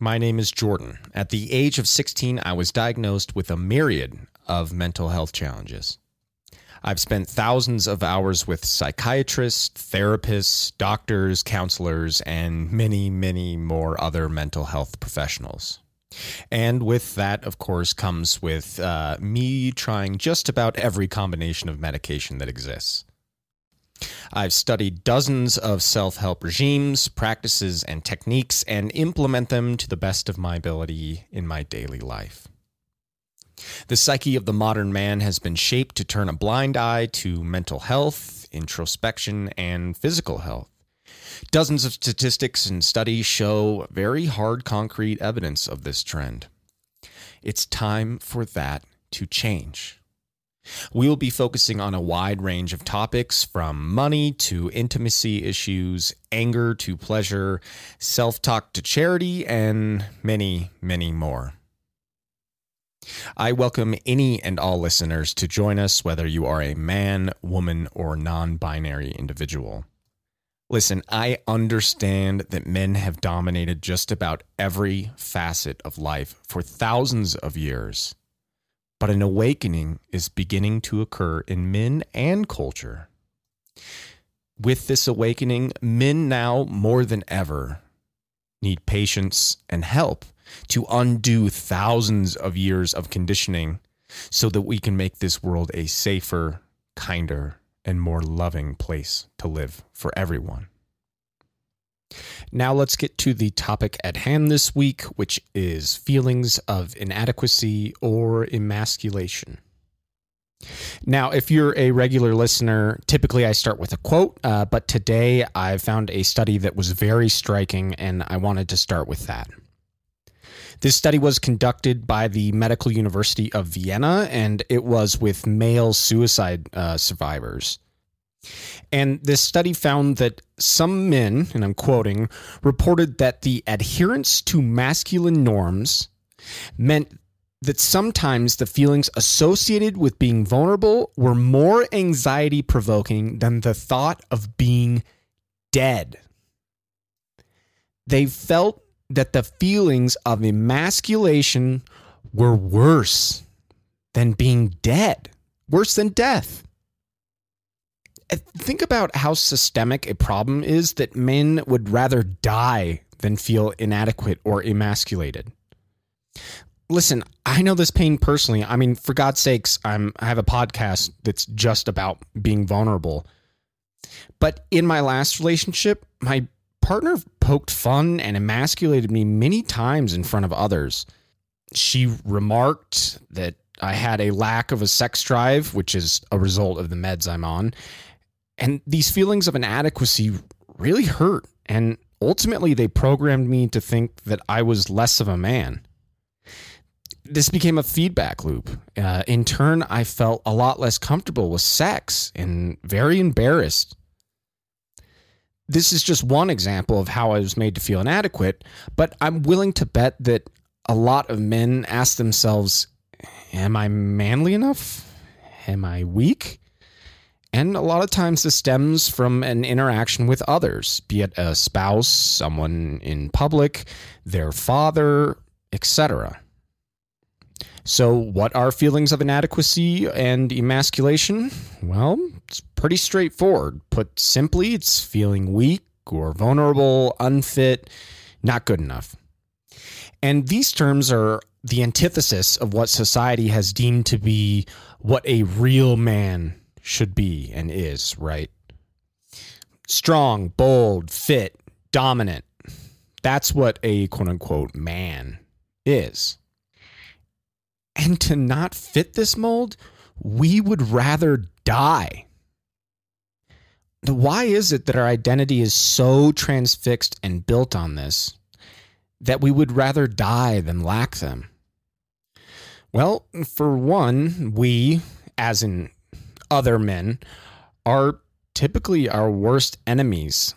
My name is Jordan. At the age of 16, I was diagnosed with a myriad of mental health challenges. I've spent thousands of hours with psychiatrists, therapists, doctors, counselors, and many, many more other mental health professionals. And with that, of course, comes with uh, me trying just about every combination of medication that exists. I've studied dozens of self help regimes, practices, and techniques and implement them to the best of my ability in my daily life. The psyche of the modern man has been shaped to turn a blind eye to mental health, introspection, and physical health. Dozens of statistics and studies show very hard concrete evidence of this trend. It's time for that to change. We will be focusing on a wide range of topics from money to intimacy issues, anger to pleasure, self talk to charity, and many, many more. I welcome any and all listeners to join us, whether you are a man, woman, or non binary individual. Listen, I understand that men have dominated just about every facet of life for thousands of years, but an awakening is beginning to occur in men and culture. With this awakening, men now more than ever need patience and help to undo thousands of years of conditioning so that we can make this world a safer, kinder, and more loving place to live for everyone. Now, let's get to the topic at hand this week, which is feelings of inadequacy or emasculation. Now, if you're a regular listener, typically I start with a quote, uh, but today I found a study that was very striking, and I wanted to start with that. This study was conducted by the Medical University of Vienna, and it was with male suicide uh, survivors. And this study found that some men, and I'm quoting, reported that the adherence to masculine norms meant that sometimes the feelings associated with being vulnerable were more anxiety provoking than the thought of being dead. They felt that the feelings of emasculation were worse than being dead, worse than death. Think about how systemic a problem is that men would rather die than feel inadequate or emasculated. Listen, I know this pain personally. I mean, for God's sakes, I'm I have a podcast that's just about being vulnerable. But in my last relationship, my partner poked fun and emasculated me many times in front of others. She remarked that I had a lack of a sex drive, which is a result of the meds I'm on. And these feelings of inadequacy really hurt. And ultimately, they programmed me to think that I was less of a man. This became a feedback loop. Uh, in turn, I felt a lot less comfortable with sex and very embarrassed this is just one example of how I was made to feel inadequate, but I'm willing to bet that a lot of men ask themselves, Am I manly enough? Am I weak? And a lot of times this stems from an interaction with others, be it a spouse, someone in public, their father, etc. So, what are feelings of inadequacy and emasculation? Well, it's pretty straightforward. Put simply, it's feeling weak or vulnerable, unfit, not good enough. And these terms are the antithesis of what society has deemed to be what a real man should be and is, right? Strong, bold, fit, dominant. That's what a quote unquote man is. And to not fit this mold, we would rather die. Why is it that our identity is so transfixed and built on this that we would rather die than lack them? Well, for one, we, as in other men, are typically our worst enemies,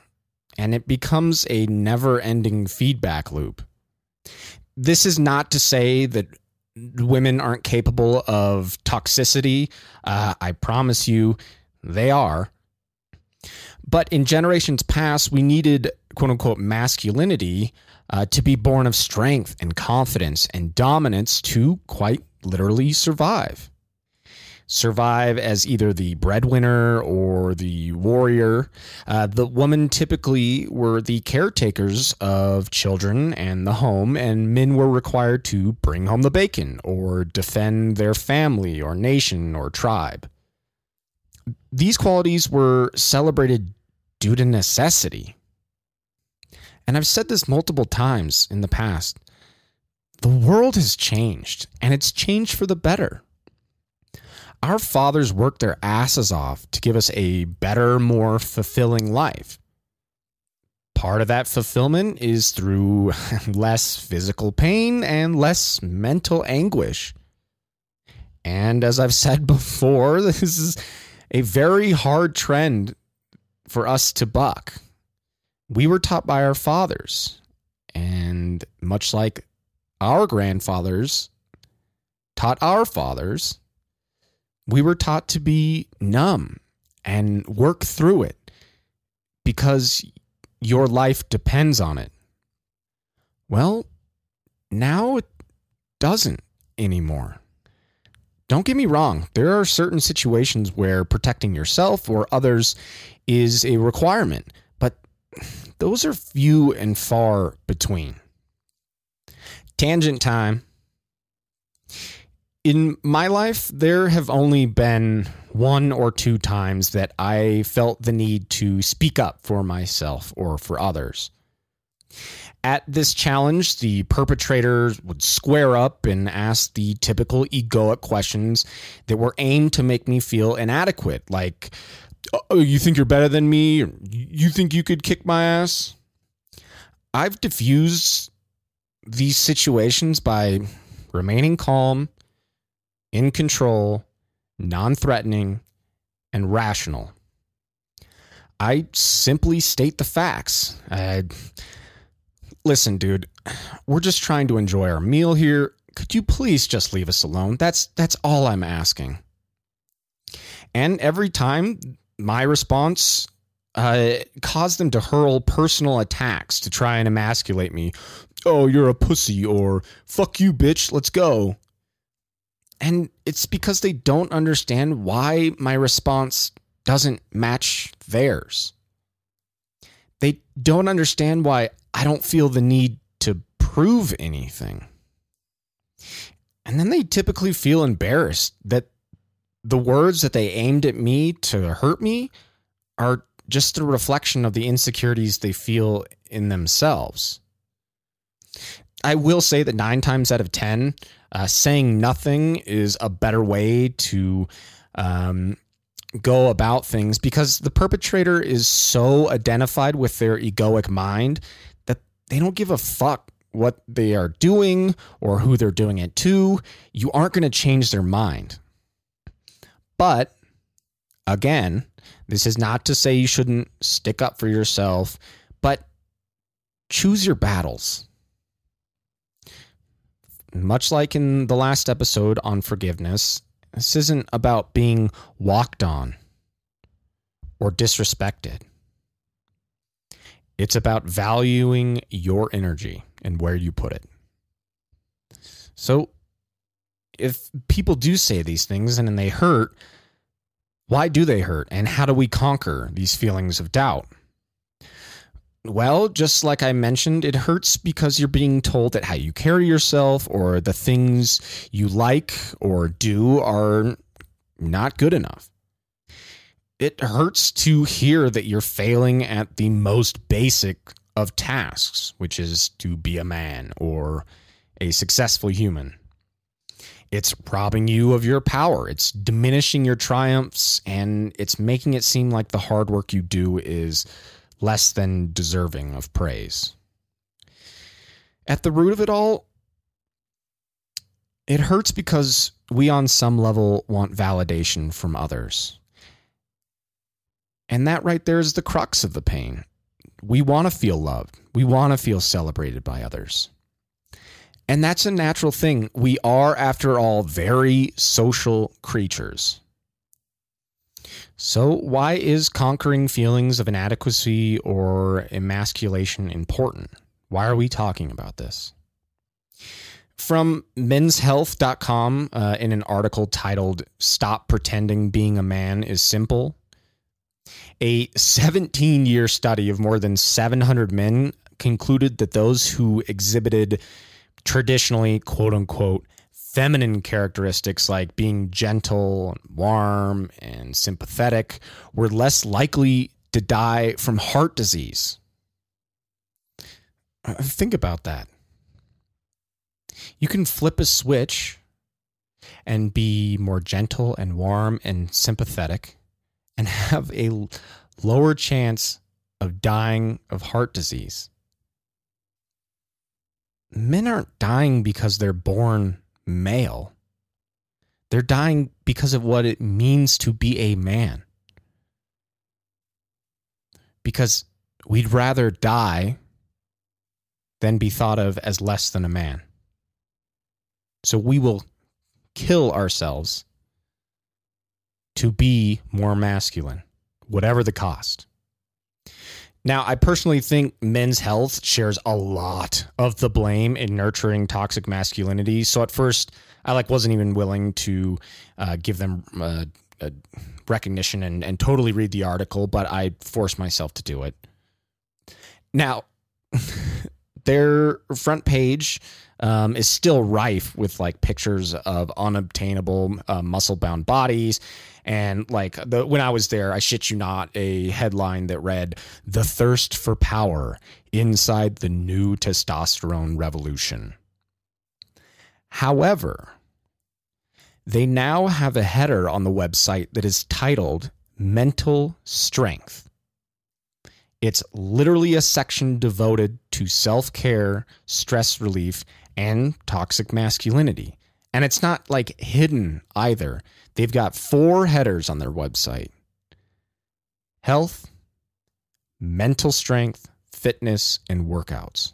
and it becomes a never ending feedback loop. This is not to say that women aren't capable of toxicity. Uh, I promise you, they are. But in generations past, we needed quote unquote masculinity uh, to be born of strength and confidence and dominance to quite literally survive. Survive as either the breadwinner or the warrior. Uh, the women typically were the caretakers of children and the home, and men were required to bring home the bacon or defend their family or nation or tribe. These qualities were celebrated due to necessity. And I've said this multiple times in the past. The world has changed, and it's changed for the better. Our fathers worked their asses off to give us a better, more fulfilling life. Part of that fulfillment is through less physical pain and less mental anguish. And as I've said before, this is a very hard trend for us to buck. We were taught by our fathers, and much like our grandfathers taught our fathers, we were taught to be numb and work through it because your life depends on it. Well, now it doesn't anymore. Don't get me wrong, there are certain situations where protecting yourself or others is a requirement, but those are few and far between. Tangent time. In my life, there have only been one or two times that I felt the need to speak up for myself or for others. At this challenge, the perpetrators would square up and ask the typical egoic questions that were aimed to make me feel inadequate, like, oh, you think you're better than me? You think you could kick my ass? I've diffused these situations by remaining calm, in control, non threatening, and rational. I simply state the facts. I listen, dude, we're just trying to enjoy our meal here. Could you please just leave us alone? That's that's all I'm asking. And every time my response uh, caused them to hurl personal attacks to try and emasculate me. Oh, you're a pussy, or fuck you, bitch, let's go. And it's because they don't understand why my response doesn't match theirs. They don't understand why I don't feel the need to prove anything. And then they typically feel embarrassed that the words that they aimed at me to hurt me are just a reflection of the insecurities they feel in themselves. I will say that nine times out of 10, uh, saying nothing is a better way to um, go about things because the perpetrator is so identified with their egoic mind that they don't give a fuck what they are doing or who they're doing it to. You aren't going to change their mind. But again, this is not to say you shouldn't stick up for yourself, but choose your battles. Much like in the last episode on forgiveness, this isn't about being walked on or disrespected. It's about valuing your energy and where you put it. So, if people do say these things and they hurt, why do they hurt? And how do we conquer these feelings of doubt? Well, just like I mentioned, it hurts because you're being told that how you carry yourself or the things you like or do are not good enough it hurts to hear that you're failing at the most basic of tasks, which is to be a man or a successful human. It's robbing you of your power. It's diminishing your triumphs and it's making it seem like the hard work you do is less than deserving of praise. At the root of it all, it hurts because we, on some level, want validation from others. And that right there is the crux of the pain. We want to feel loved, we want to feel celebrated by others. And that's a natural thing. We are, after all, very social creatures. So, why is conquering feelings of inadequacy or emasculation important? Why are we talking about this? From menshealth.com, uh, in an article titled Stop Pretending Being a Man is Simple, a 17 year study of more than 700 men concluded that those who exhibited traditionally, quote unquote, feminine characteristics like being gentle, and warm, and sympathetic were less likely to die from heart disease. Uh, think about that. You can flip a switch and be more gentle and warm and sympathetic and have a lower chance of dying of heart disease. Men aren't dying because they're born male. They're dying because of what it means to be a man. Because we'd rather die than be thought of as less than a man. So we will kill ourselves to be more masculine, whatever the cost. Now, I personally think men's health shares a lot of the blame in nurturing toxic masculinity. So at first, I like wasn't even willing to uh, give them uh, recognition and, and totally read the article, but I forced myself to do it. Now, their front page um, is still rife with like pictures of unobtainable uh, muscle bound bodies. And like the, when I was there, I shit you not, a headline that read, The Thirst for Power Inside the New Testosterone Revolution. However, they now have a header on the website that is titled Mental Strength. It's literally a section devoted to self care, stress relief, and toxic masculinity. And it's not like hidden either. They've got four headers on their website health, mental strength, fitness, and workouts.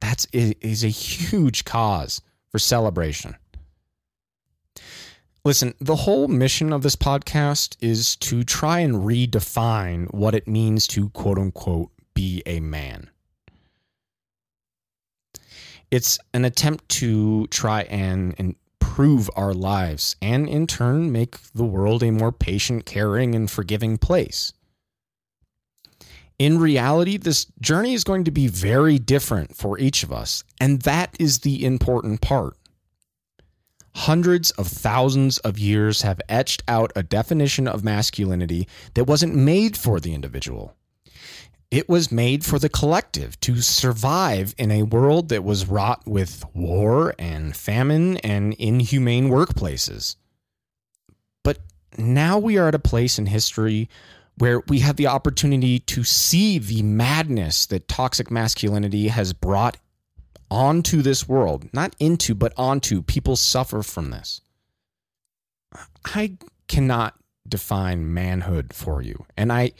That is a huge cause for celebration. Listen, the whole mission of this podcast is to try and redefine what it means to quote unquote be a man. It's an attempt to try and improve our lives and in turn make the world a more patient, caring, and forgiving place. In reality, this journey is going to be very different for each of us, and that is the important part. Hundreds of thousands of years have etched out a definition of masculinity that wasn't made for the individual. It was made for the collective to survive in a world that was wrought with war and famine and inhumane workplaces. But now we are at a place in history where we have the opportunity to see the madness that toxic masculinity has brought onto this world, not into, but onto. People suffer from this. I cannot define manhood for you. And I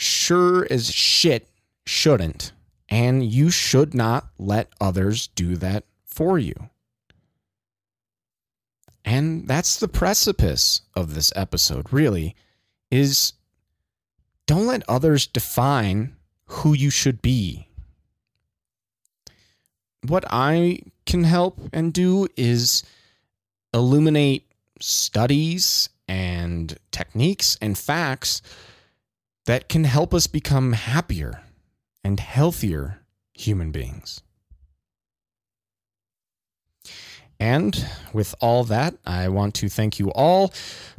sure as shit shouldn't. And you should not let others do that for you. And that's the precipice of this episode, really, is don't let others define who you should be what I can help and do is illuminate studies and techniques and facts that can help us become happier and healthier human beings. And with all that, I want to thank you all.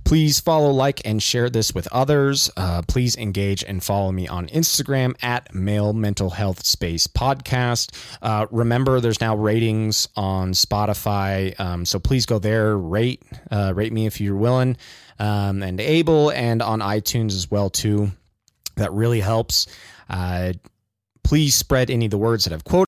Please follow, like, and share this with others. Uh, please engage and follow me on Instagram at Male Mental Health Space Podcast. Uh, remember, there's now ratings on Spotify, um, so please go there, rate, uh, rate me if you're willing um, and able, and on iTunes as well too. That really helps. Uh, please spread any of the words that I've quoted